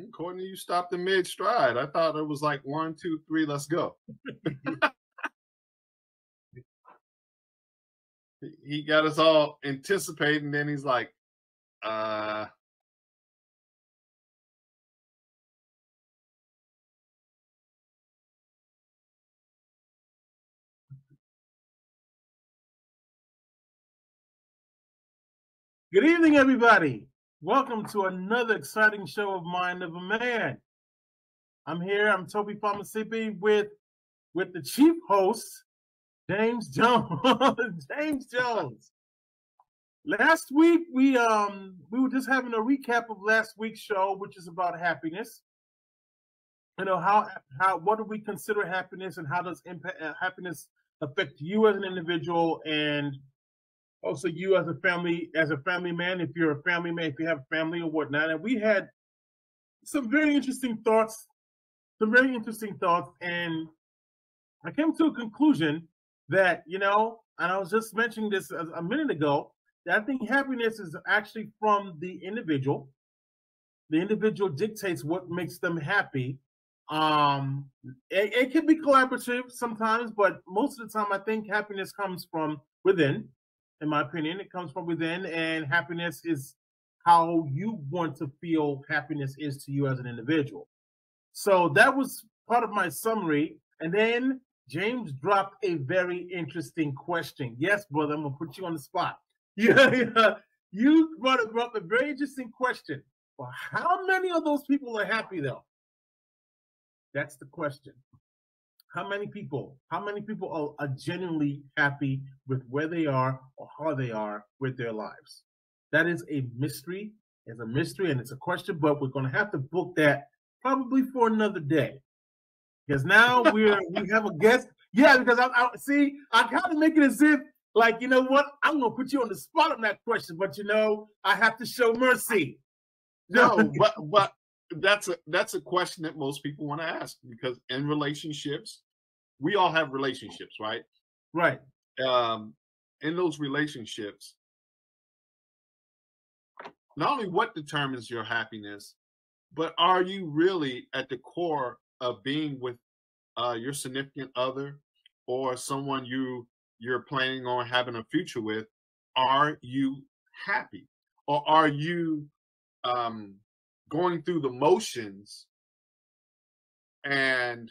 According to you, stopped in mid stride. I thought it was like one, two, three, let's go. he got us all anticipating, then he's like, uh, Good evening, everybody. Welcome to another exciting show of Mind of a Man. I'm here. I'm Tobie Famusipe with with the chief host, James Jones. James Jones. Last week we um we were just having a recap of last week's show, which is about happiness. You know how how what do we consider happiness, and how does impact uh, happiness affect you as an individual and also you as a family as a family man if you're a family man if you have a family or whatnot and we had some very interesting thoughts some very interesting thoughts and i came to a conclusion that you know and i was just mentioning this a minute ago that i think happiness is actually from the individual. The individual dictates what makes them happy. Um it, it can be collaborative sometimes but most of the time i think happiness comes from within in my opinion. It comes from within, and happiness is how you want to feel happiness is to you as an individual. So that was part of my summary. And then James dropped a very interesting question. Yes, brother, I'm gonna put you on the spot. Yeah. you brought up a very interesting question. Well, how many of those people are happy though? That's the question how many people how many people are, are, genuinely happy with where they are or how they are with their lives? That is a mystery. It's a mystery and it's a question but we're going to have to book that probably for another day. Because now we're we have a guest. Yeah because i, I see i kind of make it as if like you know what? I'm going to put you on the spot on that question but you know i have to show mercy. No but but that's a that's a question that most people want to ask because in relationships we all have relationships right? Right. Um in those relationships not only what determines your happiness but are you really at the core of being with uh, your significant other or someone you you're planning on having a future with? Are you happy or are you um going through the motions and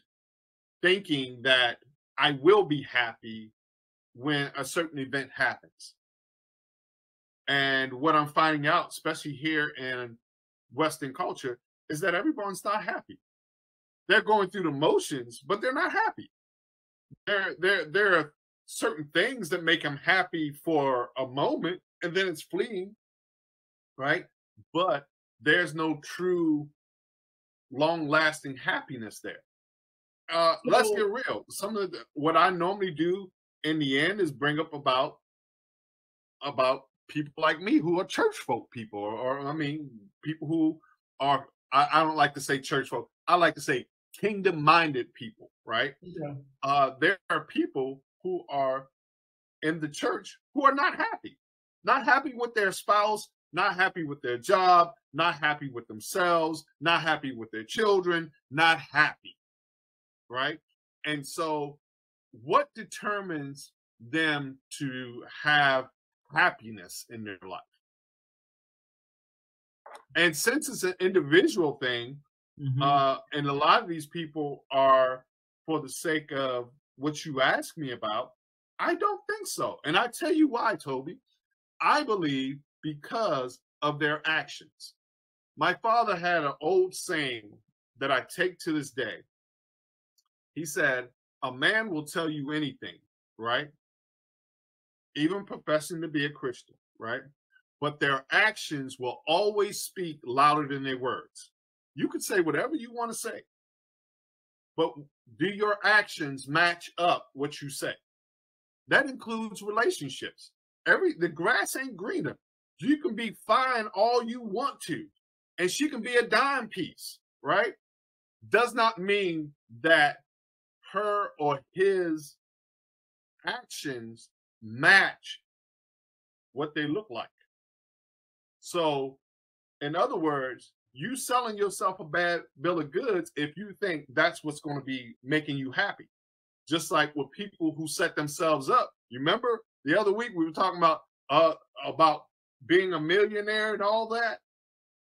thinking that I will be happy when a certain event happens. And what I'm finding out, especially here in Western culture, is that everyone's not happy. They're going through the motions, but they're not happy. There, there, there are certain things that make them happy for a moment, and then it's fleeting, right? But there's no true long lasting happiness there. Uh, let's get real. Some of the, what I normally do in the end is bring up about about people like me who are church folk people, or, or I mean, people who are I, I, don't like to say church folk. I like to say kingdom minded people, right? Yeah. Uh, there are people who are in the church who are not happy, not happy with their spouse, not happy with their job, not happy with themselves, not happy with their children, not happy. Right. And so, what determines them to have happiness in their life? And since it's an individual thing, mm-hmm. uh, and a lot of these people are for the sake of what you ask me about, I don't think so. And I tell you why, Tobie. I believe because of their actions. My father had an old saying that I take to this day. He said, A man will tell you anything, right? Even professing to be a Christian, right? But their actions will always speak louder than their words. You could say whatever you want to say, but do your actions match up what you say? That includes relationships. Every the grass ain't greener you can be fine all you want to, and she can be a dime piece, right? Does not mean that her or his actions match what they look like. So, in other words, you selling yourself a bad bill of goods if you think that's what's going to be making you happy. Just like with people who set themselves up. You remember the other week we were talking about uh about being a millionaire and all that.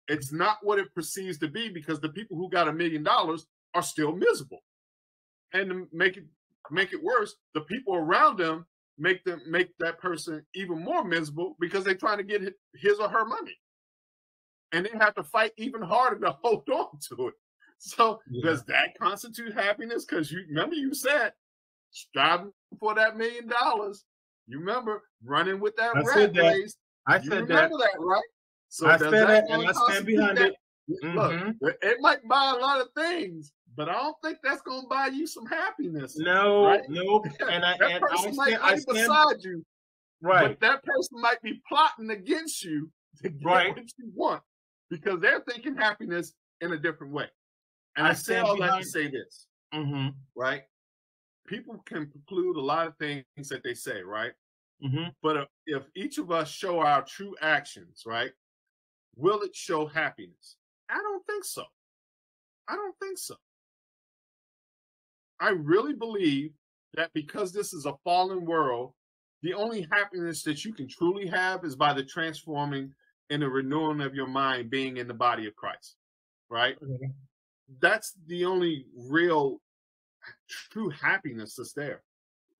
It's not what it perceives to be because the people who got a million dollars are still miserable. And to make it make it worse, the people around them make them make that person even more miserable because they're trying to get his or her money and they have to fight even harder to hold on to it so yeah. does that constitute happiness because you remember you said striving for that million dollars you remember running with that I rat race i you said remember that. that right so i said that, that and i stand behind that? it mm-hmm. look it might buy a lot of things but I don't think that's going to buy you some happiness. No, right? no. And I, that and person I might be beside you, right? But that person might be plotting against you to get right. what you want because they're thinking happiness in a different way. And I, I say all that to say this, mm-hmm. right? People can conclude a lot of things that they say, right? Mm-hmm. But if each of us show our true actions, right, will it show happiness? I don't think so. I don't think so. I really believe that because this is a fallen world, the only happiness that you can truly have is by the transforming and the renewing of your mind being in the body of Christ. Right? Mm-hmm. That's the only real true happiness that's there.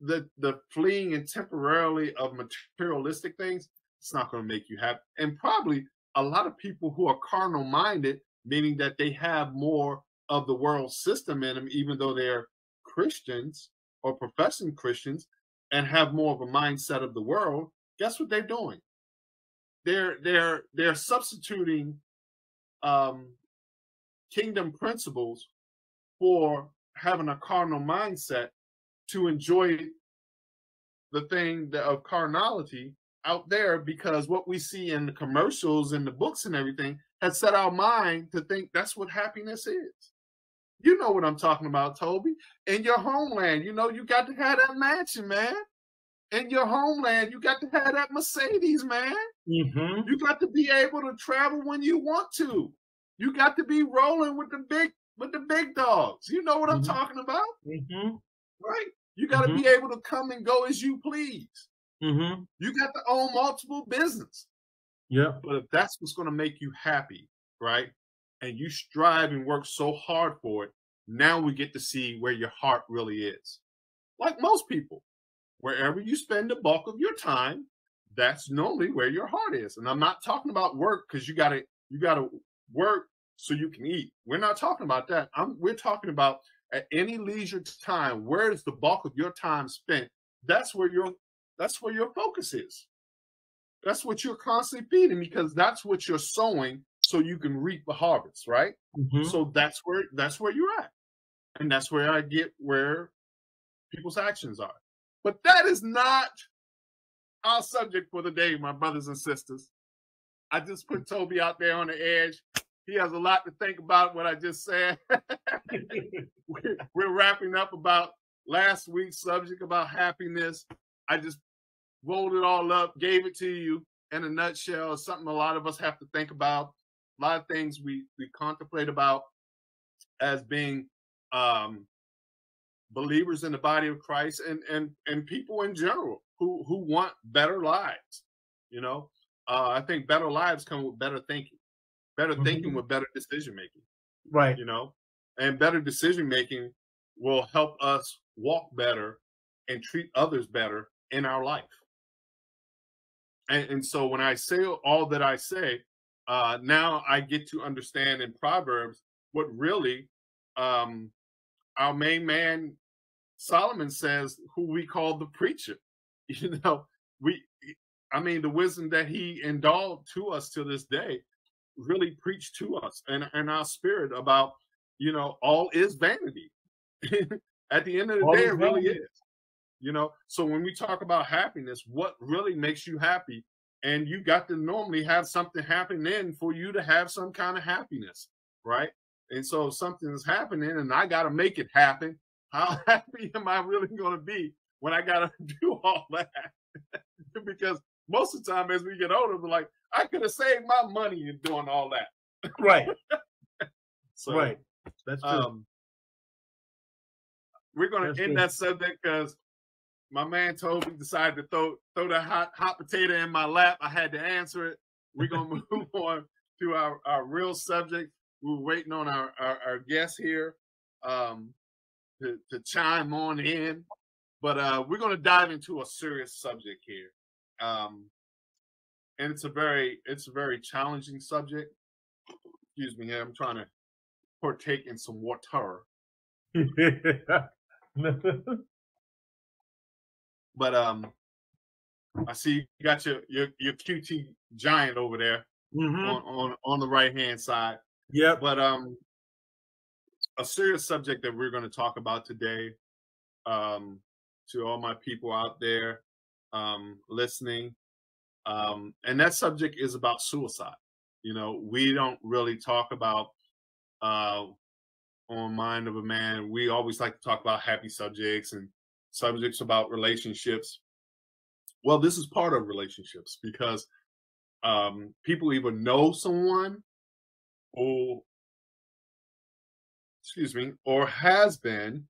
The the fleeing and temporarily of materialistic things, it's not going to make you happy. And probably a lot of people who are carnal minded, meaning that they have more of the world system in them, even though they're Christians or professing Christians and have more of a mindset of the world, guess what they're doing? They're they're they're substituting um, kingdom principles for having a carnal mindset to enjoy the thing of carnality out there because what we see in the commercials and the books and everything has set our mind to think that's what happiness is. You know what I'm talking about, Tobie. In your homeland, you know, you got to have that mansion, man. In your homeland, you got to have that Mercedes, man. Mm-hmm. You got to be able to travel when you want to. You got to be rolling with the big with the big dogs. You know what mm-hmm. I'm talking about, mm-hmm. Right? You got to be mm-hmm. able to come and go as you please. Mm-hmm. You got to own multiple business. Yeah. But if that's what's going to make you happy, right? and you strive and work so hard for it, now we get to see where your heart really is. Like most people, wherever you spend the bulk of your time, that's normally where your heart is. And I'm not talking about work because you gotta you gotta work so you can eat. We're not talking about that. I'm we're talking about at any leisure time, where is the bulk of your time spent? That's where your that's where your focus is. That's what you're constantly feeding because that's what you're sowing so you can reap the harvest, right? Mm-hmm. So that's where that's where you're at. And that's where I get where people's actions are. But that is not our subject for the day, my brothers and sisters. I just put Tobie out there on the edge. He has a lot to think about what I just said. we're, wrapping up about last week's subject about happiness. I just rolled it all up, gave it to you in a nutshell. Something a lot of us have to think about a lot of things we we contemplate about as being um, believers in the body of Christ and and and people in general who who want better lives. You know, uh, I think better lives come with better thinking, better mm-hmm. thinking with better decision making. Right. You know, and better decision making will help us walk better and treat others better in our life. And, and so when I say all that I say, uh, now I get to understand in Proverbs what really um, our main man Solomon says, who we call the preacher. You know, we, I mean, the wisdom that he endowed to us to this day really preached to us and, and our spirit about, you know, all is vanity. At the end of the all day, it really is. You know, so when we talk about happiness, what really makes you happy and you got to normally have something happen then for you to have some kind of happiness, right? And so if something is happening and I got to make it happen, how happy am I really going to be when I got to do all that? because most of the time as we get older, we're like, I could have saved my money in doing all that. Right. so, right. That's true. Um, we're gonna That's end true. that subject because my man Tobie decided to throw throw the hot hot potato in my lap. I had to answer it. We're gonna move on to our, our real subject. We are waiting on our, our, our guest here um, to, to chime on in. But uh, we're gonna dive into a serious subject here. Um, and it's a very it's a very challenging subject. Excuse me, I'm trying to partake in some water. But um, I see you got your your, your QT giant over there hmm on, on on the right hand side. Yeah. But um, a serious subject that we're going to talk about today, um, to all my people out there um, listening, um, and that subject is about suicide. You know, we don't really talk about uh, on Mind of a Man. We always like to talk about happy subjects and subjects about relationships. Well, this is part of relationships because um, people either know someone or, excuse me, or has been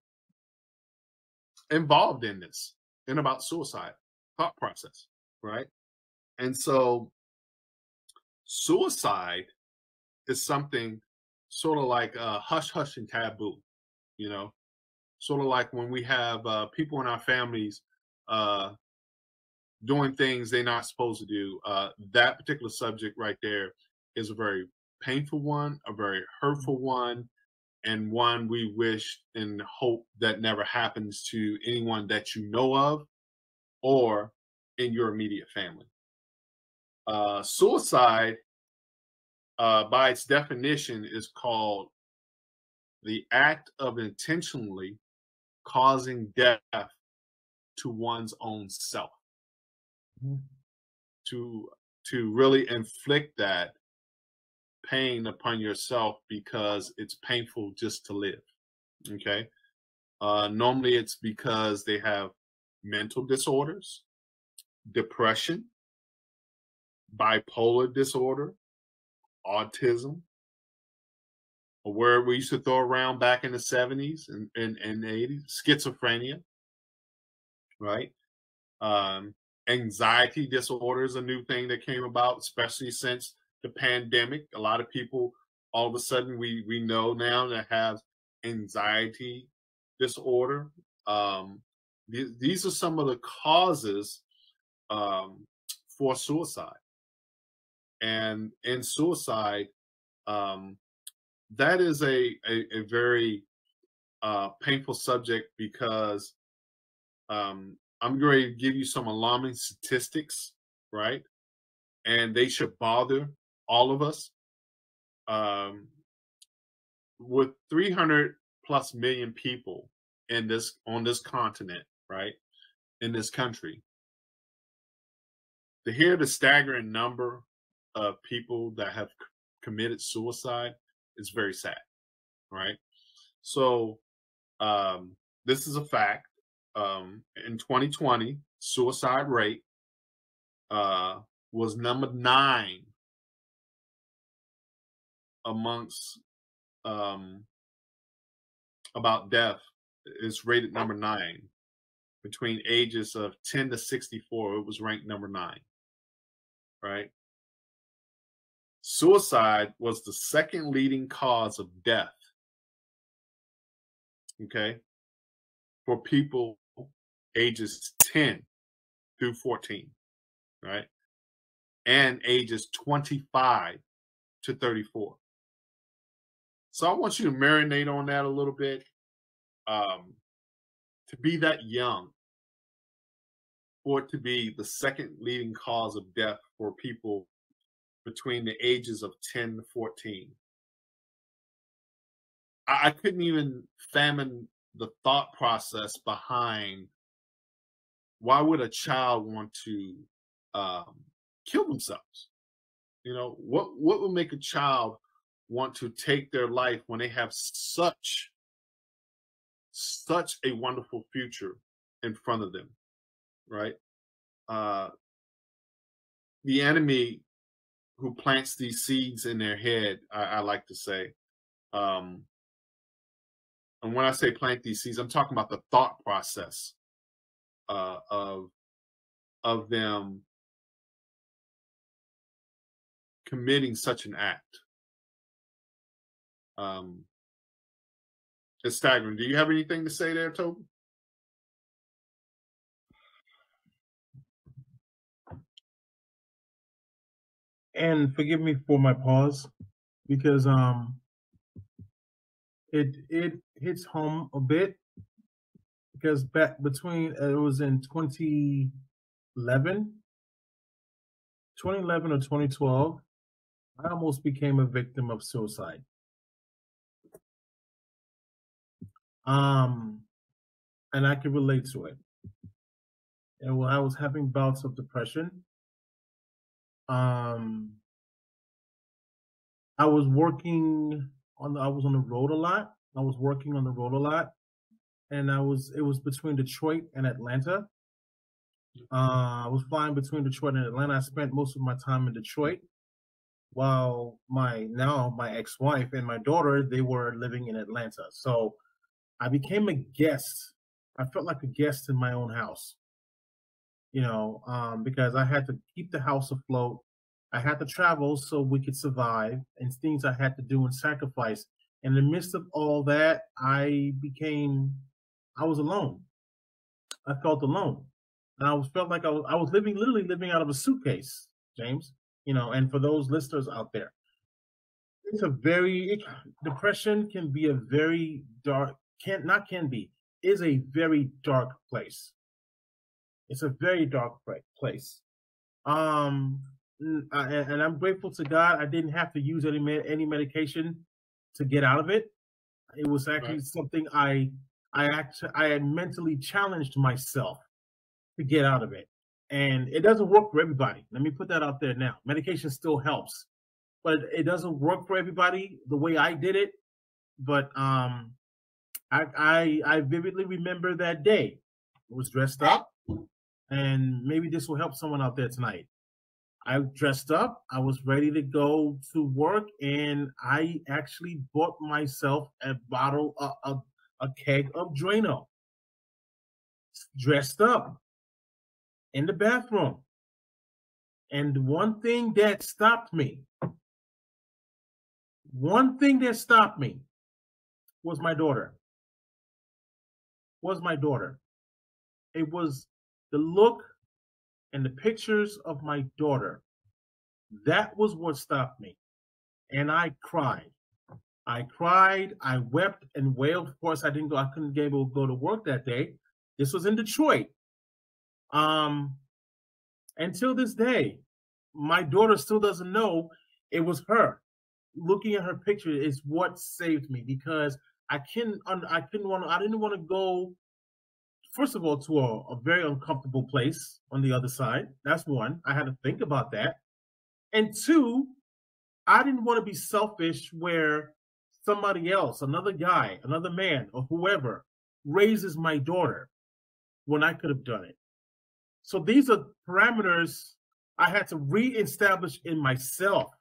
involved in this and about suicide thought process, right? And so, suicide is something sort of like uh, hush hush and taboo, you know, sort of like when we have uh, people in our families uh, doing things they're not supposed to do. Uh, that particular subject right there is a very painful one, a very hurtful one, and one we wish and hope that never happens to anyone that you know of or in your immediate family. Uh, suicide, uh, by its definition, is called the act of intentionally causing death to one's own self. Mhm. To to really inflict that pain upon yourself because it's painful just to live. Okay. Uh, normally it's because they have mental disorders, depression, bipolar disorder, autism, a word we used to throw around back in the 70s and, and, and the 80s, schizophrenia, right? Um, anxiety disorder is a new thing that came about, especially since the pandemic. A lot of people, all of a sudden, we we know now that have anxiety disorder. Um, these, are some of the causes um, for suicide, and in suicide, um, that is a a, a very uh, painful subject because um, I'm going to give you some alarming statistics, right? And they should bother all of us. Um, with 300 plus million people in this on this continent, right? In this country, to hear the staggering number of people that have committed suicide is very sad, right? So, um, this is a fact um, in 2020, suicide rate uh, was number nine amongst um, about death. It's rated number nine between ages of 10 to 64. It was ranked number nine, right? Suicide was the second leading cause of death. Okay. For people ages 10 through 14, right? And ages 25 to 34. So I want you to marinate on that a little bit. Um, to be that young, for it to be the second leading cause of death for people between the ages of 10 to 14. I, I couldn't even fathom the thought process behind why would a child want to um, kill themselves? You know, what what would make a child want to take their life when they have such such a wonderful future in front of them, right? Uh, the enemy who plants these seeds in their head. I, I like to say, um, and when I say plant these seeds, I'm talking about the thought process uh, of of them committing such an act. Um, it's staggering. Do you have anything to say there, Tobie? And forgive me for my pause because um it it hits home a bit because back between uh, it was in 2011 2011 or 2012 I almost became a victim of suicide. Um, and I can relate to it. And when I was having bouts of depression, um, I was working on the, I was on the road a lot. I was working on the road a lot, and I was it was between Detroit and Atlanta. Uh, I was flying between Detroit and Atlanta. I spent most of my time in Detroit, while my now my ex-wife and my daughter they were living in Atlanta. So I became a guest. I felt like a guest in my own house. You know, um, because I had to keep the house afloat. I had to travel so we could survive and things I had to do and sacrifice. In the midst of all that, I became I was alone. I felt alone. And I was felt like I was I was living literally living out of a suitcase, James you know, and for those listeners out there, it's a very it, depression can be a very dark can not can be is a very dark place. It's a very dark place. Um, and I'm grateful to God I didn't have to use any any medication to get out of it. It was actually right. something I I actually I had mentally challenged myself to get out of it. And it doesn't work for everybody. Let me put that out there now. Medication still helps, but it doesn't work for everybody the way I did it. But um, I I, I vividly remember that day. I was dressed up, and maybe this will help someone out there tonight. I dressed up. I was ready to go to work, and I actually bought myself a bottle, a, a, a keg of Drano. Dressed up, in the bathroom. And one thing that stopped me, one thing that stopped me was my daughter. Was my daughter. It was the look and the pictures of my daughter. That was what stopped me. And I cried. I cried, I wept and wailed. Of course, I didn't go, I couldn't be able to go to work that day. This was in Detroit. Um, until this day, my daughter still doesn't know it was her. Looking at her picture is what saved me because I can I couldn't want I didn't want to go first of all to a, a very uncomfortable place on the other side. That's one. I had to think about that. And two, I didn't want to be selfish where somebody else, another guy, another man, or whoever raises my daughter when I could have done it. So these are parameters I had to reestablish in myself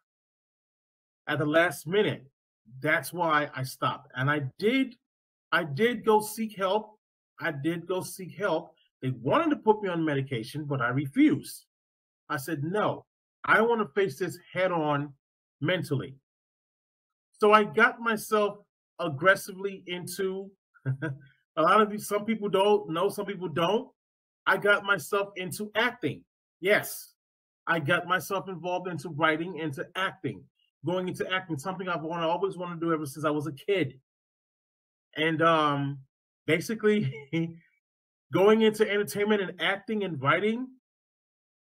at the last minute. That's why I stopped. And I did I did go seek help. I did go seek help. They wanted to put me on medication, but I refused. I said, no, I want to face this head on mentally. So I got myself aggressively into a lot of these, some people don't know, some people don't. I got myself into acting. Yes, I got myself involved into writing, into acting, going into acting, something I've always wanted to do ever since I was a kid. And um, basically, going into entertainment and acting and writing,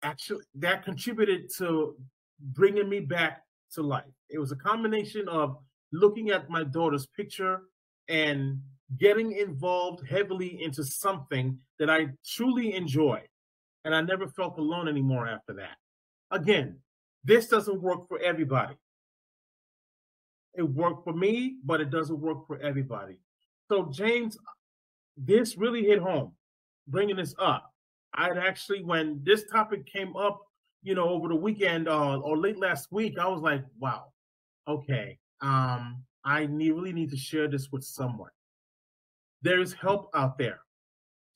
actually, that contributed to bringing me back to life. It was a combination of looking at my daughter's picture and getting involved heavily into something that I truly enjoy. And I never felt alone anymore after that. Again, this doesn't work for everybody. It worked for me, but it doesn't work for everybody. So, James, this really hit home, bringing this up. I'd actually, when this topic came up, you know, over the weekend uh, or late last week, I was like, wow, okay, um, I need, really need to share this with someone. There is help out there,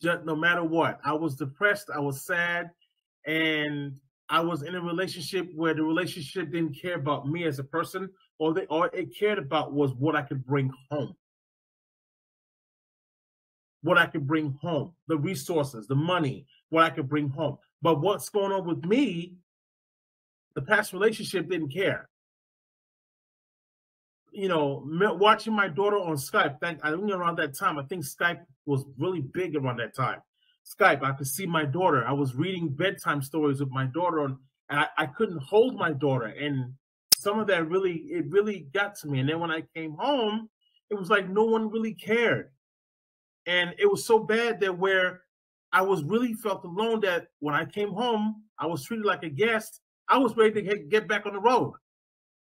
just no matter what. I was depressed, I was sad, and I was in a relationship where the relationship didn't care about me as a person, or they all it cared about was what I could bring home. What I could bring home, the resources, the money, what I could bring home. But what's going on with me, the past relationship didn't care. You know, watching my daughter on Skype, I think around that time, I think Skype was really big around that time. Skype. I could see my daughter. I was reading bedtime stories with my daughter, and I, I couldn't hold my daughter. And some of that really, it really got to me. And then when I came home, it was like no one really cared. And it was so bad that where I was really felt alone that when I came home, I was treated like a guest. I was ready to get back on the road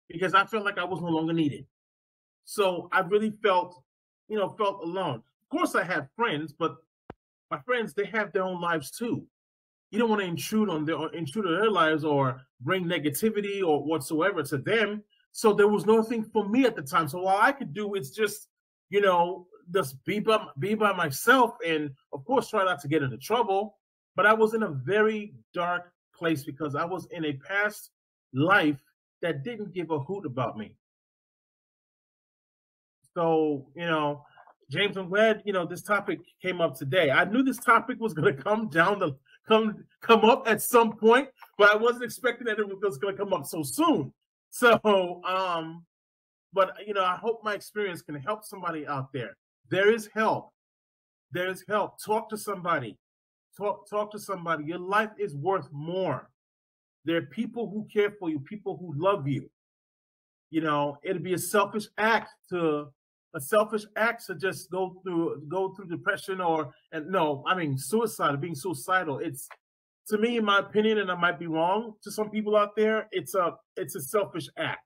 because I felt like I was no longer needed. So I really felt, you know, felt alone. Of course, I had friends, but my friends, they have their own lives too. You don't want to intrude on their intrude on their lives or bring negativity or whatsoever to them. So there was nothing for me at the time. So all I could do is just, you know, just be by be by myself and of course try not to get into trouble. But I was in a very dark place because I was in a past life that didn't give a hoot about me. So, you know, James, I'm glad you know this topic came up today. I knew this topic was going to come down the come come up at some point, but I wasn't expecting that it was going to come up so soon. So, um, but you know, I hope my experience can help somebody out there. There is help. There is help. Talk to somebody. Talk talk to somebody. Your life is worth more. There are people who care for you, people who love you. You know, it'd be a selfish act to a selfish act to just go through go through depression or and no, I mean suicide, being suicidal. It's to me, in my opinion, and I might be wrong to some people out there, it's a it's a selfish act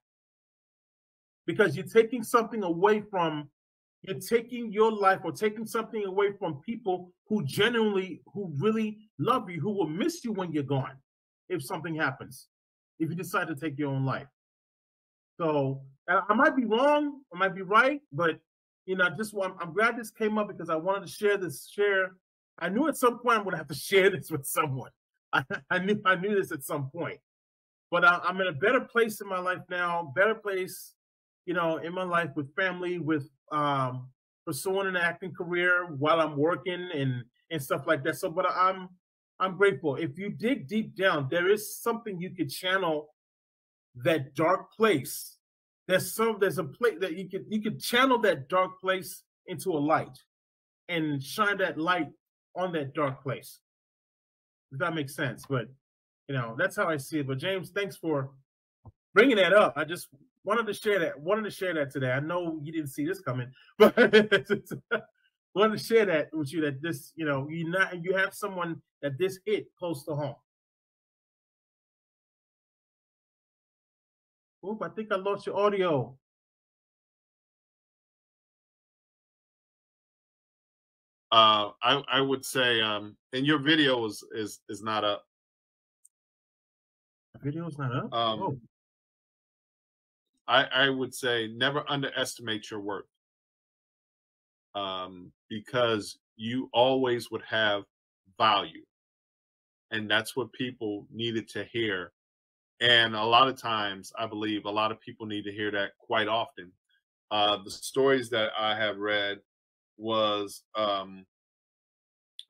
because you're taking something away from you're taking your life or taking something away from people who genuinely who really love you who will miss you when you're gone if something happens if you decide to take your own life so I might be wrong, I might be right, but you know, just want I'm glad this came up because I wanted to share this. Share. I knew at some point I'm going to have to share this with someone. I, I knew I knew this at some point, but I, I'm in a better place in my life now. Better place, you know, in my life with family, with um, pursuing an acting career while I'm working and and stuff like that. So, but I'm I'm grateful. If you dig deep down, there is something you could channel that dark place. There's some there's a place that you could you could channel that dark place into a light and shine that light on that dark place. If that makes sense. But you know, that's how I see it. But James, thanks for bringing that up. I just wanted to share that. Wanted to share that today. I know you didn't see this coming, but wanted to share that with you. That this, you know, you not you have someone that this hit close to home. Oop, I think I lost your audio. Uh, I I would say, um, and your video is is is not up. Video is not up. Um, oh. I I would say never underestimate your worth. Um, because you always would have value, and that's what people needed to hear and a lot of times, I believe a lot of people need to hear that quite often. Uh, the stories that I have read was um,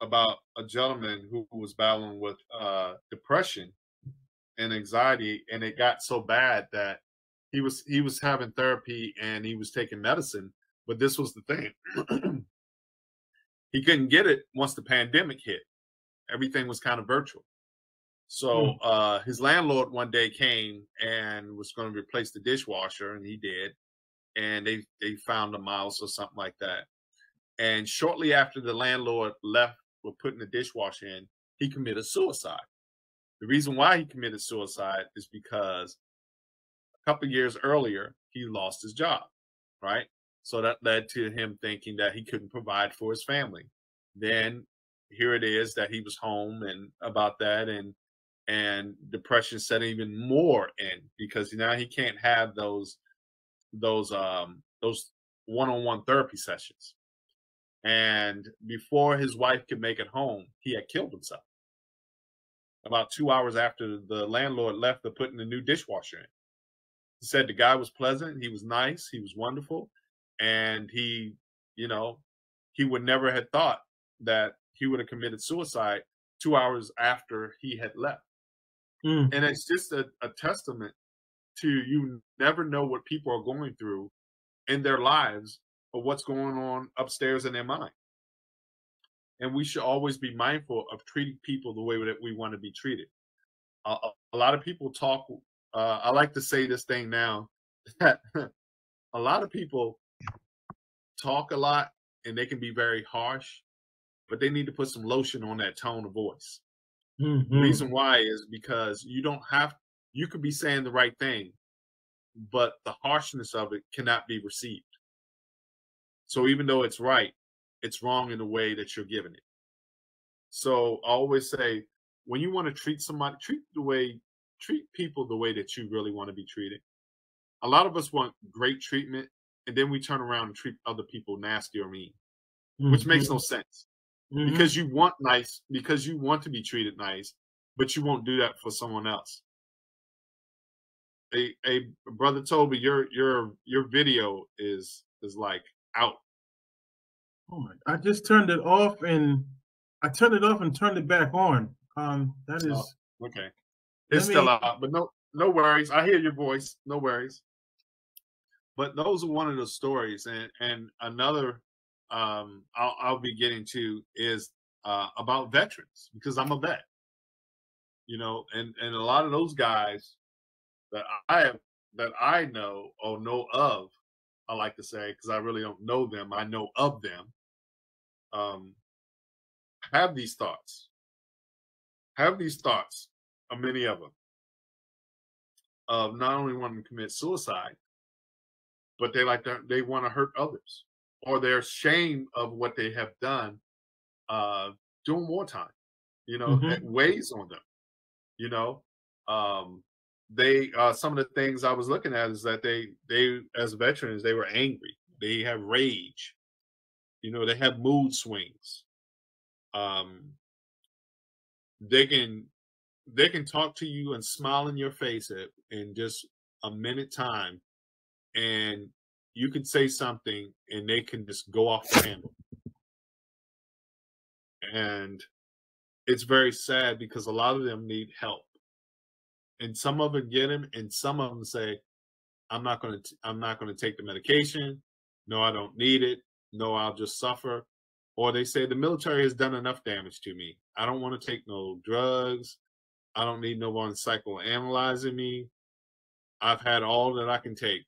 about a gentleman who was battling with uh, depression and anxiety, and it got so bad that he was he was having therapy and he was taking medicine. But this was the thing: he couldn't get it once the pandemic hit. Everything was kind of virtual. So hmm. uh, his landlord one day came and was going to replace the dishwasher, and he did. And they they found a mouse or something like that. And shortly after the landlord left with putting the dishwasher in, he committed suicide. The reason why he committed suicide is because couple years earlier he lost his job, right? So that led to him thinking that he couldn't provide for his family. Then here it is that he was home and about that and and depression set even more in because now he can't have those those um those one-on-one therapy sessions and before his wife could make it home he had killed himself about two hours after the landlord left to put in the new dishwasher in he said the guy was pleasant he was nice he was wonderful and he you know he would never have thought that he would have committed suicide two hours after he had left Mm. And it's just a, a testament to you never know what people are going through in their lives or what's going on upstairs in their mind. And we should always be mindful of treating people the way that we want to be treated. Uh, a lot of people talk, uh, I like to say this thing now that a lot of people talk a lot and they can be very harsh, but they need to put some lotion on that tone of voice. Mm-hmm. reason why is because you don't have you could be saying the right thing, but the harshness of it cannot be received. So even though it's right, it's wrong in the way that you're giving it. So I always say when you want to treat somebody, treat the way treat people the way that you really want to be treated. A lot of us want great treatment and then we turn around and treat other people nasty or mean, mm-hmm. which makes no sense mm-hmm. because you want nice, because you want to be treated nice, but you won't do that for someone else. A, a brother Tobie, your your your video is is like out. Oh my! I just turned it off and I turned it off and turned it back on. Um, that is oh, okay. It's me, still out, but no no worries. I hear your voice. No worries. But those are one of the stories, and and another um, I'll, I'll, be getting to is uh, about veterans because I'm a vet. You know, and and a lot of those guys that I have that I know or know of, I like to say because I really don't know them. I know of them. Um, have these thoughts. Have these thoughts. Many of them of not only wanting to commit suicide, but they like to, they want to hurt others or they're shame of what they have done uh, doing wartime. You know, mm-hmm. it weighs on them. You know, um, they uh, some of the things I was looking at is that they they as veterans they were angry. They have rage. You know, they have mood swings. Um, they can they can talk to you and smile in your face at, in just a minute time and you can say something and they can just go off the handle. And it's very sad because a lot of them need help. And some of them get them and some of them say, I'm not going to I'm not going to take the medication. No, I don't need it. No, I'll just suffer. Or they say the military has done enough damage to me. I don't want to take no drugs. I don't need no one psychoanalyzing me. I've had all that I can take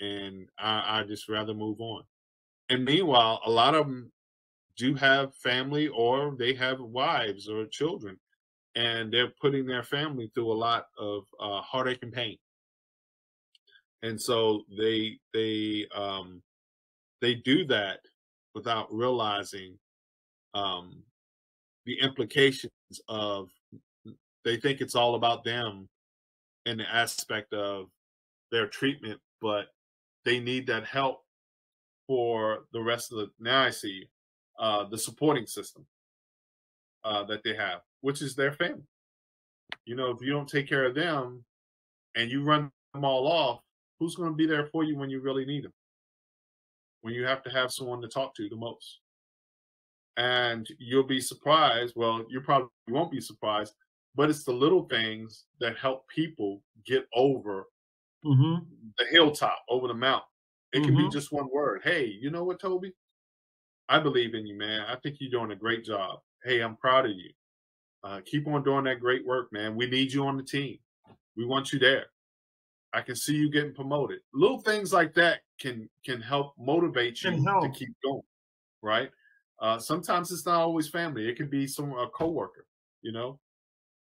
and I, I just rather move on. And meanwhile, a lot of them do have family or they have wives or children, and they're putting their family through a lot of uh, heartache and pain. And so they they um, they do that without realizing um, the implications of they think it's all about them in the aspect of their treatment, but they need that help for the rest of the now I see uh, the supporting system uh, that they have, which is their family. You know, if you don't take care of them and you run them all off, who's going to be there for you when you really need them? When you have to have someone to talk to the most. And you'll be surprised. Well, you probably won't be surprised, but it's the little things that help people get over mm-hmm. the hilltop over the mountain. It can mm-hmm. be just one word. Hey, you know what, Tobie? I believe in you, man. I think you're doing a great job. Hey, I'm proud of you. Uh, keep on doing that great work, man. We need you on the team. We want you there. I can see you getting promoted. Little things like that can can help motivate you help. to keep going, right? Uh, sometimes it's not always family. It could be some a coworker, you know.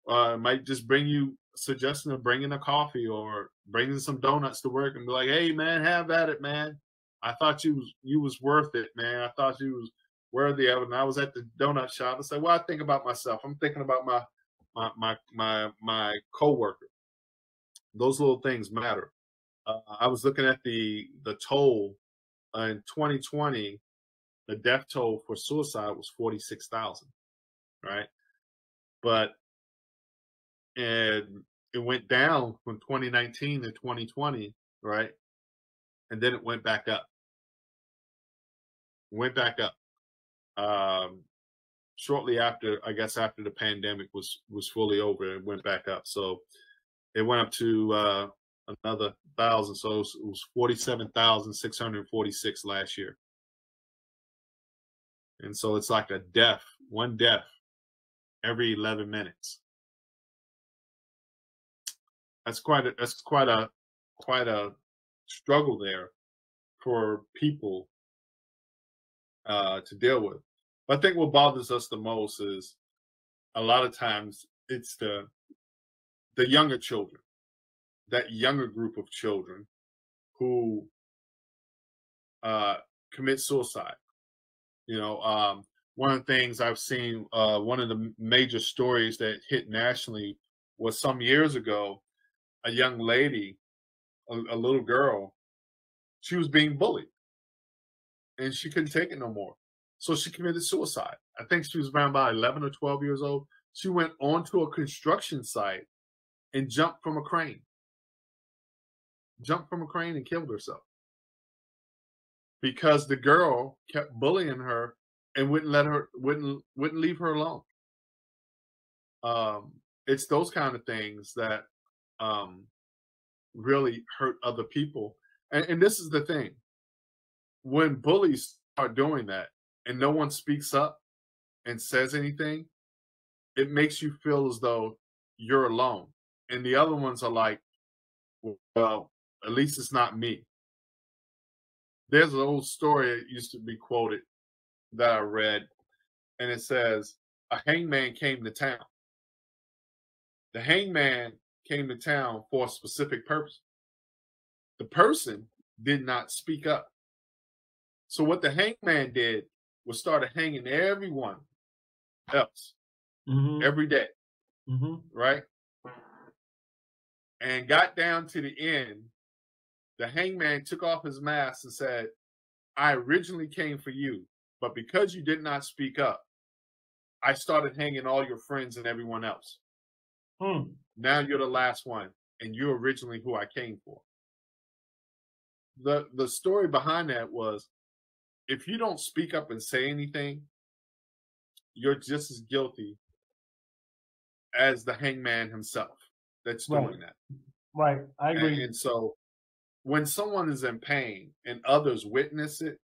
Uh, might just bring you suggesting of bringing a coffee or bringing some donuts to work and be like, "Hey, man, have at it, man. I thought you was you was worth it, man. I thought you was worthy of it." And I was at the donut shop. I said, "Well, I think about myself. I'm thinking about my my my my my coworker. Those little things matter. Uh, I was looking at the the toll uh, in 2020. The death toll for suicide was 46,000, right? But and it went down from 2019 to 2020, right? And then it went back up. Went back up. Um, shortly after, I guess after the pandemic was was fully over, it went back up. So it went up to uh, another thousand. So it was, it was forty-seven thousand six hundred forty-six last year. And so it's like a death, one death every eleven minutes. That's quite a that's quite a quite a struggle there for people uh, to deal with. But I think what bothers us the most is a lot of times it's the the younger children, that younger group of children who uh, commit suicide. You know, um, one of the things I've seen, uh, one of the major stories that hit nationally was some years ago, a young lady, a, a little girl, she was being bullied and she couldn't take it no more. So she committed suicide. I think she was around about 11 or 12 years old. She went onto a construction site and jumped from a crane. Jumped from a crane and killed herself. Because the girl kept bullying her and wouldn't let her wouldn't wouldn't leave her alone. Um, it's those kind of things that um, really hurt other people. And, and this is the thing: when bullies start doing that, and no one speaks up and says anything, it makes you feel as though you're alone. And the other ones are like, well, at least it's not me. There's an old story that used to be quoted that I read, and it says, A hangman came to town. The hangman came to town for a specific purpose. The person did not speak up. So, what the hangman did was started hanging everyone else mm-hmm. every day, mm-hmm. right? And got down to the end. The hangman took off his mask and said, I originally came for you, but because you did not speak up, I started hanging all your friends and everyone else. Hmm. Now you're the last one, and you're originally who I came for. The the story behind that was if you don't speak up and say anything, you're just as guilty as the hangman himself that's doing right. that. Right. I agree. And, and, so when someone is in pain and others witness it,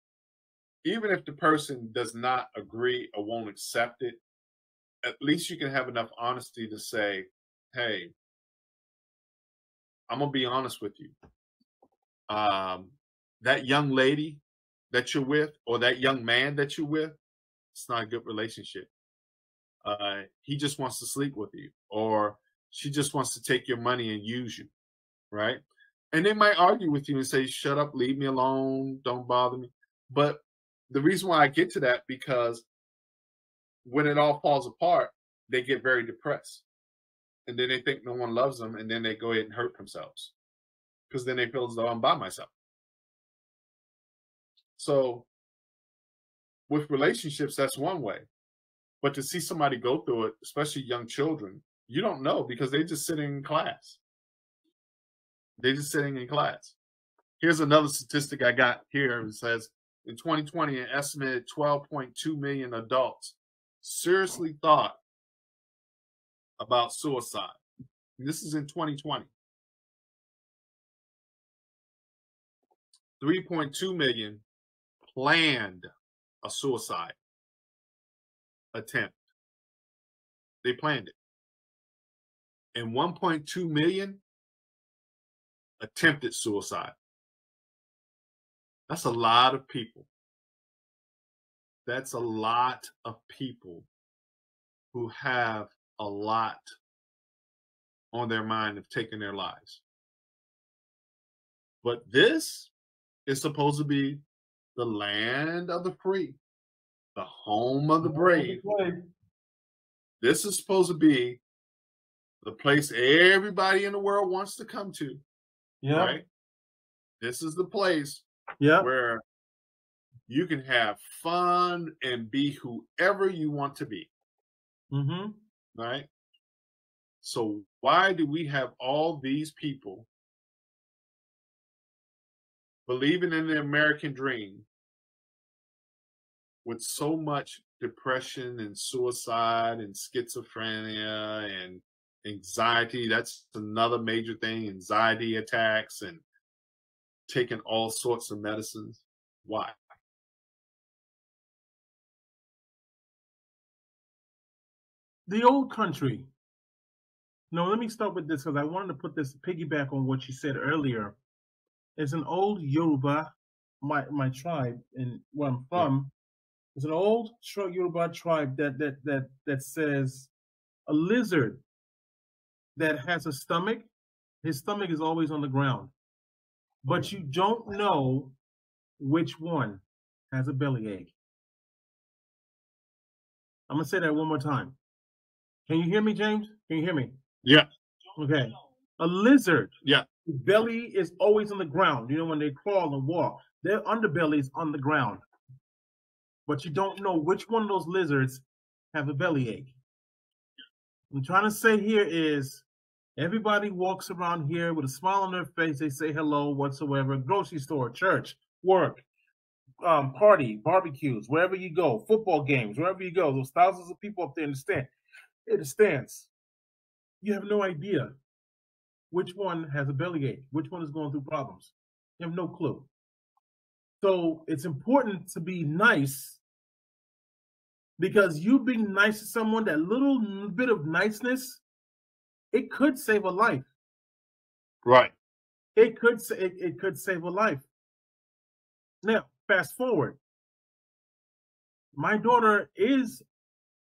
even if the person does not agree or won't accept it, at least you can have enough honesty to say, hey, I'm to be honest with you. Um, that young lady that you're with or that young man that you're with, it's not a good relationship. Uh, he just wants to sleep with you, or she just wants to take your money and use you, right? And they might argue with you and say, "Shut up, leave me alone, don't bother me." But the reason why I get to that because when it all falls apart, they get very depressed, and then they think no one loves them, and then they go ahead and hurt themselves because then they feel as though I'm by myself. So with relationships, that's one way. But to see somebody go through it, especially young children, you don't know because they're just sitting in class. They're just sitting in class. Here's another statistic I got here. It says in 2020, an estimated 12.2 million adults seriously thought about suicide. And this is in 2020. 3.2 million planned a suicide attempt. They planned it. And 1.2 million attempted suicide. That's a lot of people. That's a lot of people who have a lot on their mind of taking their lives. But this is supposed to be the land of the free, the home of the brave. This is supposed to be the place everybody in the world wants to come to. Yeah. Right? This is the place Yeah. where you can have fun and be whoever you want to be. Mm-hmm. Right? So why do we have all these people believing in the American dream with so much depression and suicide and schizophrenia and anxiety? That's another major thing, anxiety attacks and taking all sorts of medicines. Why? The old country. No, let me start with this because I wanted to put this piggyback on what you said earlier. It's an old Yoruba, my my tribe, and where I'm from. It's an old Yoruba tribe that that that that says a lizard that has a stomach, his stomach is always on the ground, but you don't know which one has a belly ache. I'm gonna say that one more time. Can you hear me, James? Can you hear me? Yeah. Okay. A lizard. Yeah. Belly is always on the ground. You know, when they crawl and walk, their underbelly is on the ground. But you don't know which one of those lizards have a belly bellyache. I'm trying to say here is everybody walks around here with a smile on their face. They say hello whatsoever. Grocery store, church, work, um, party, barbecues, wherever you go, football games, wherever you go. Those thousands of people up there in the stand, the stands. You have no idea which one has a bellyache, which one is going through problems. You have no clue. So it's important to be nice because you being nice to someone, that little bit of niceness, it could save a life. Right. It could it, it could save a life. Now, fast forward. My daughter is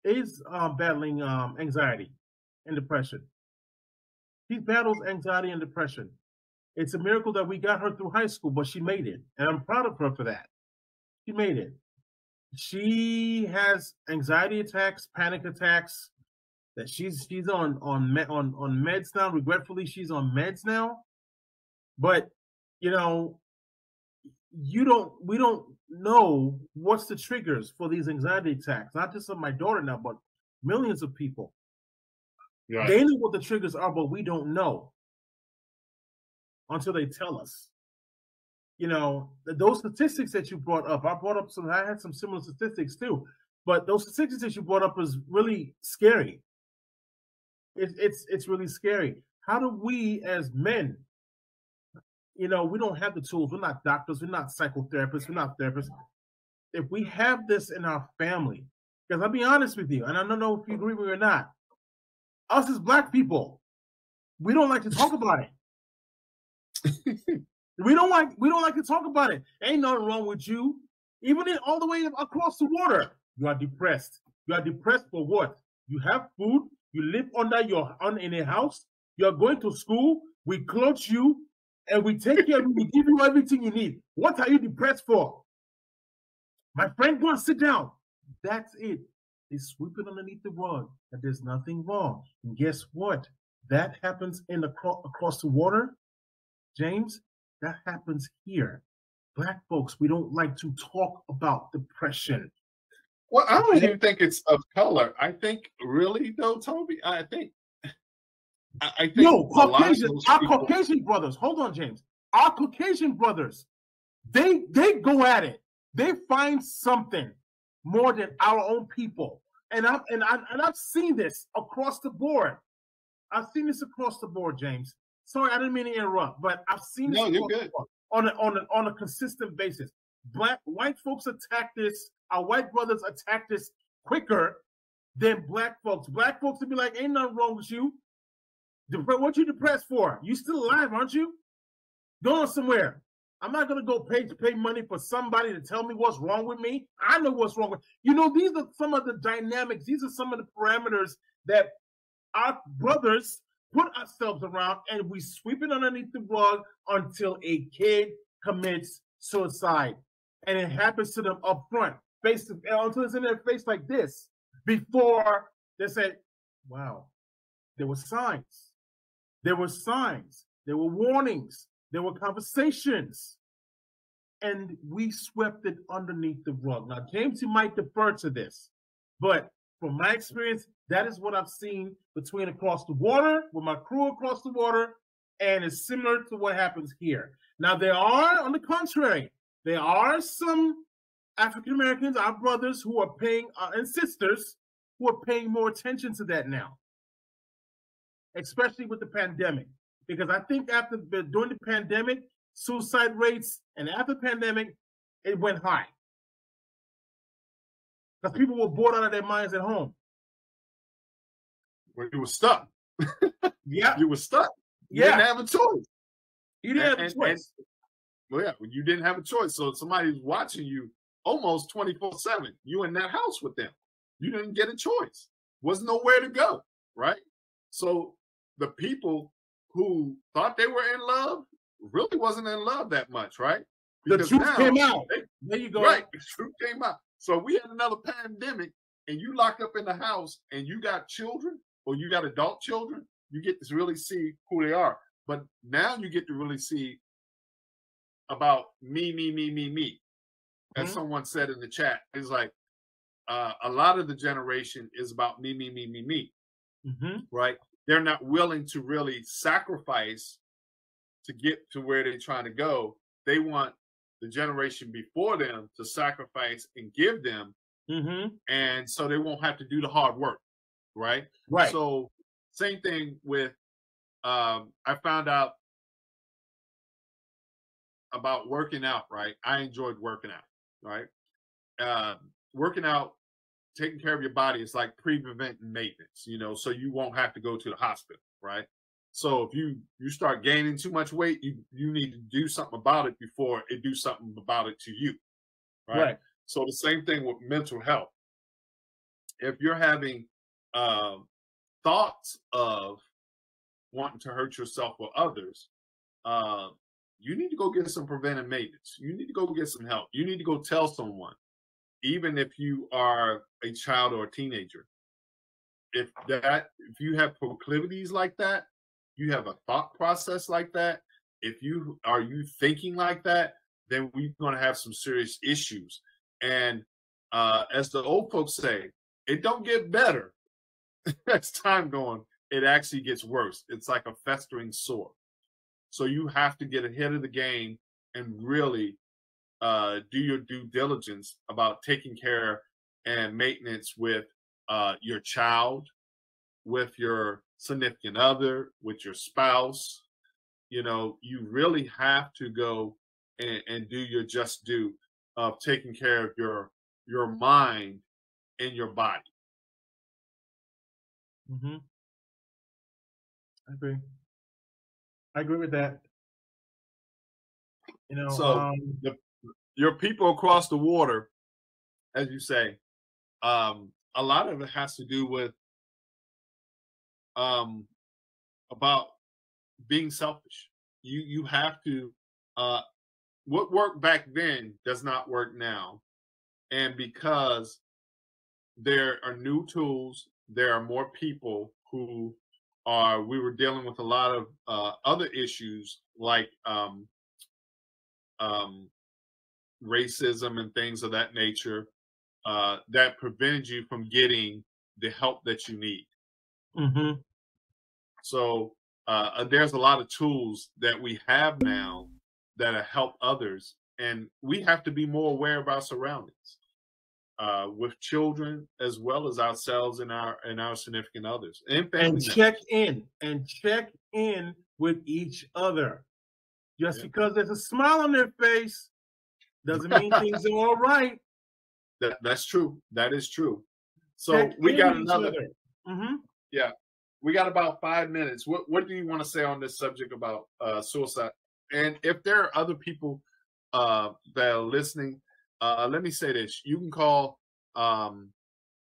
is um, battling um, anxiety and depression. She battles anxiety and depression. It's a miracle that we got her through high school, but she made it, and I'm proud of her for that. She made it. She has anxiety attacks, panic attacks. That she's she's on on on on meds now. Regretfully, she's on meds now. But you know, you don't we don't know what's the triggers for these anxiety attacks. Not just of my daughter now, but millions of people. Right. They know what the triggers are, but we don't know until they tell us. You know, those statistics that you brought up, I brought up some, I had some similar statistics too, but those statistics that you brought up is really scary. It, it's it's really scary. How do we as men, you know, we don't have the tools. We're not doctors. We're not psychotherapists. We're not therapists. If we have this in our family, because I'll be honest with you, and I don't know if you agree with me or not, us as black people, we don't like to talk about it. we don't like we don't like to talk about it. Ain't nothing wrong with you. Even in, all the way across the water, you are depressed. You are depressed for what? You have food. You live under your on in a house. You are going to school. We clothe you, and we take care of you. We give you everything you need. What are you depressed for? My friend, go and sit down. That's it. They sweep it underneath the rug that there's nothing wrong. And guess what? That happens in across, across the water, James. That happens here. Black folks, we don't like to talk about depression. Well, I don't even think it's of color. I think really though, Tobie. I think I, I think No, Caucasian, our people- Caucasian brothers. Hold on, James. Our Caucasian brothers, they they go at it. They find something more than our own people. And I've and I and I've seen this across the board. I've seen this across the board, James. Sorry, I didn't mean to interrupt, but I've seen this No, you're good. on a, on a, on a consistent basis. Black white folks attack this. Our white brothers attack this quicker than black folks. Black folks would be like, "Ain't nothing wrong with you. What you depressed for? You still alive, aren't you? Going somewhere. I'm not gonna go pay to pay money for somebody to tell me what's wrong with me. I know what's wrong with you. Know these are some of the dynamics. These are some of the parameters that our brothers put ourselves around, and we sweep it underneath the rug until a kid commits suicide, and it happens to them up front, face to, until it's in their face like this. Before they say, "Wow, there were signs. There were signs. There were warnings. There were conversations. And we swept it underneath the rug. Now, James, you might defer to this, but from my experience, that is what I've seen between across the water with my crew across the water, and it's similar to what happens here. Now, there are, on the contrary, there are some African Americans, our brothers, who are paying, uh, and sisters, who are paying more attention to that now, especially with the pandemic. Because I think after the, during the pandemic, suicide rates, and after pandemic, it went high. Because people were bored out of their minds at home. When you were stuck. yeah. You were stuck. You yeah. didn't have a choice. You didn't And- have a and- choice. Well, yeah, you didn't have a choice. So somebody's watching you almost 24 7. You in that house with them. You didn't get a choice. Was nowhere to go. Right. So the people who thought they were in love really wasn't in love that much, right? the truth now- came out. they- There you go. Right. The truth came out. So we had another pandemic and you locked up in the house and you got children or you got adult children, you get to really see who they are. But now you get to really see about me, me, me, me, me. As Mhm. someone said in the chat, it's like uh, a lot of the generation is about me, me, me, me, me, Mhm. right? They're not willing to really sacrifice to get to where they're trying to go. They want the generation before them to sacrifice and give them, Mhm. and so they won't have to do the hard work, right? Right. So same thing with um I found out about working out, right? I enjoyed working out, right? Uh, working out, taking care of your body is like pre-prevent maintenance, you know, so you won't have to go to the hospital, right? So if you you start gaining too much weight, you you need to do something about it before it do something about it to you, right? right. So the same thing with mental health. If you're having um, thoughts of wanting to hurt yourself or others, uh, you need to go get some preventive maintenance. You need to go get some help. You need to go tell someone, even if you are a child or a teenager. If that, if you have proclivities like that, you have a thought process like that. If you are you thinking like that, then we're going to have some serious issues. And uh, as the old folks say, it don't get better as time going. It actually gets worse. It's like a festering sore. So you have to get ahead of the game and really uh, do your due diligence about taking care and maintenance with uh, your child, with your significant other, with your spouse. You know, you really have to go and, and do your just due of taking care of your your mind and your body. Mm-hmm. I agree. I agree with that. You know, So, um, Your people across the water, as you say, um, a lot of it has to do with um, about being selfish. You you have to uh, what worked back then does not work now, and because there are new tools, there are more people who are. We were dealing with a lot of uh, other issues like um, um, racism and things of that nature uh, that prevented you from getting the help that you need. mhm. So uh, uh, there's a lot of tools that we have now that help others, and we have to be more aware of our surroundings uh, with children as well as ourselves and our and our significant others and and check in and check in with each other. Just Yeah. because there's a smile on their face doesn't mean things are all right. That, that's true. That is true. So Check we got another. other. Mhm. Yeah, we got about five minutes. What what do you want to say on this subject about uh, suicide? And if there are other people uh, that are listening, uh, let me say this: you can call um,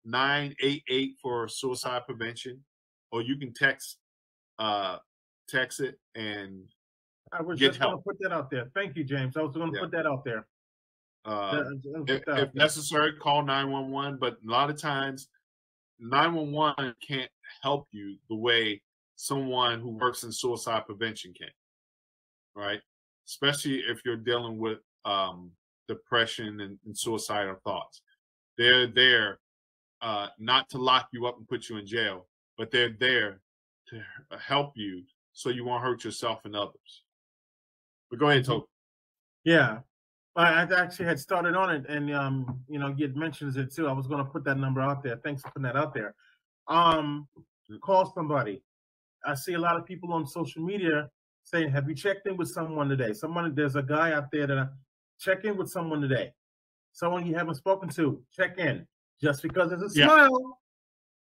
nine eight eight for suicide prevention, or you can text uh, text it and I was Get just going to help. put that out there. Thank you, James. I was going to Yeah. put that out there. Uh, That- I was gonna put if, if necessary, call 911. But a lot of times, 911 can't help you the way someone who works in suicide prevention can, right? Especially if you're dealing with um, depression and, and, suicidal thoughts. They're there uh, not to lock you up and put you in jail, but they're there to help you so you won't hurt yourself and others. But go ahead. Tobie. Yeah, I, actually had started on it, and um, you know, you mentions it too. I was going to put that number out there. Thanks for putting that out there. Um, call somebody. I see a lot of people on social media saying, "Have you checked in with someone today?" Someone, there's a guy out there that I, check in with someone today. Someone you haven't spoken to, check in. Just because there's a yeah. smile,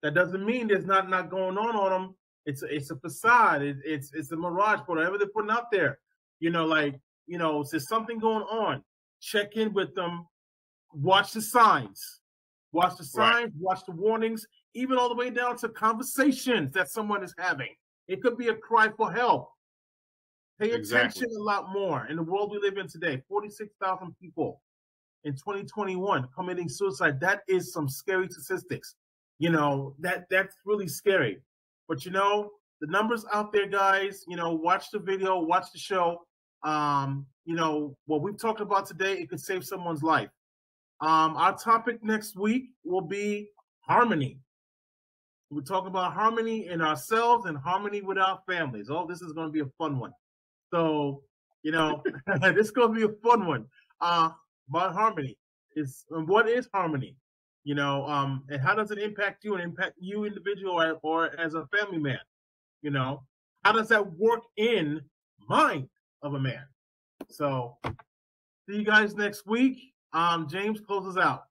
that doesn't mean there's not not going on on them. It's a, it's a facade. It, it's it's a mirage, whatever they're putting out there. You know, like you know, there's something going on. Check in with them. Watch the signs. Watch the signs. Right. Watch the warnings. Even all the way down to conversations that someone is having. It could be a cry for help. Pay exactly. attention a lot more in the world we live in today. 46,000 people in 2021 committing suicide. That is some scary statistics. You know, that that's really scary. But you know, the numbers out there, guys, you know, watch the video, watch the show. Um, you know, what we've talked about today, it could save someone's life. Um, our topic next week will be harmony. We're talking about harmony in ourselves and harmony with our families. Oh, this is going to be a fun one. So, you know, this is going to be a fun one. Uh, about harmony is what is harmony? You know, um, and how does it impact you and impact you individual or, or as a family man? You know, how does that work in mind of a man? So, see you guys next week. Um, James closes out.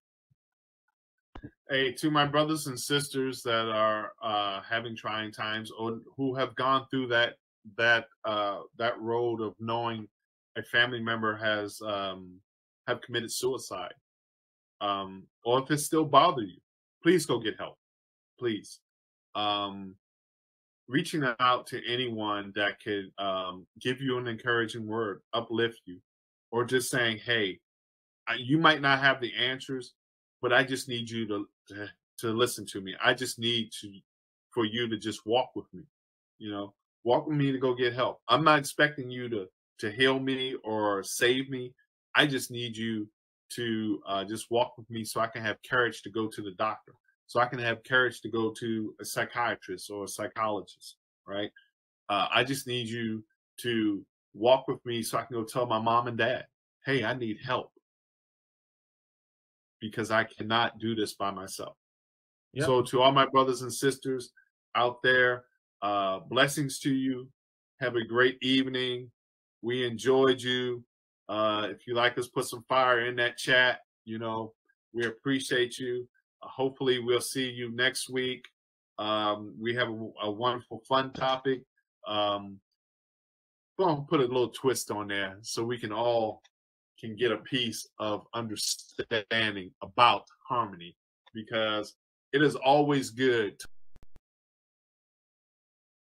Hey, to my brothers and sisters that are uh, having trying times or who have gone through that that uh, that road of knowing a family member has um, have committed suicide, um, or if it still bother you, please go get help. Please, um, reaching out to anyone that could um, give you an encouraging word, uplift you, or just saying, "Hey, you might not have the answers, but I just need you to, to to listen to me. I just need to for you to just walk with me. You know, walk with me to go get help. I'm not expecting you to to heal me or save me. I just need you to uh, just walk with me so I can have courage to go to the doctor, so I can have courage to go to a psychiatrist or a psychologist, right? Uh, I just need you to walk with me so I can go tell my mom and dad, hey, I need help because I cannot do this by myself. Yep. So, to all my brothers and sisters out there, uh, blessings to you. Have a great evening. We enjoyed you. Uh, if you like us, put some fire in that chat. You know, we appreciate you. Uh, hopefully, we'll see you next week. Um, we have a, a, wonderful, fun topic. Um, gonna put a little twist on there so we can all can get a piece of understanding about harmony because it is always good to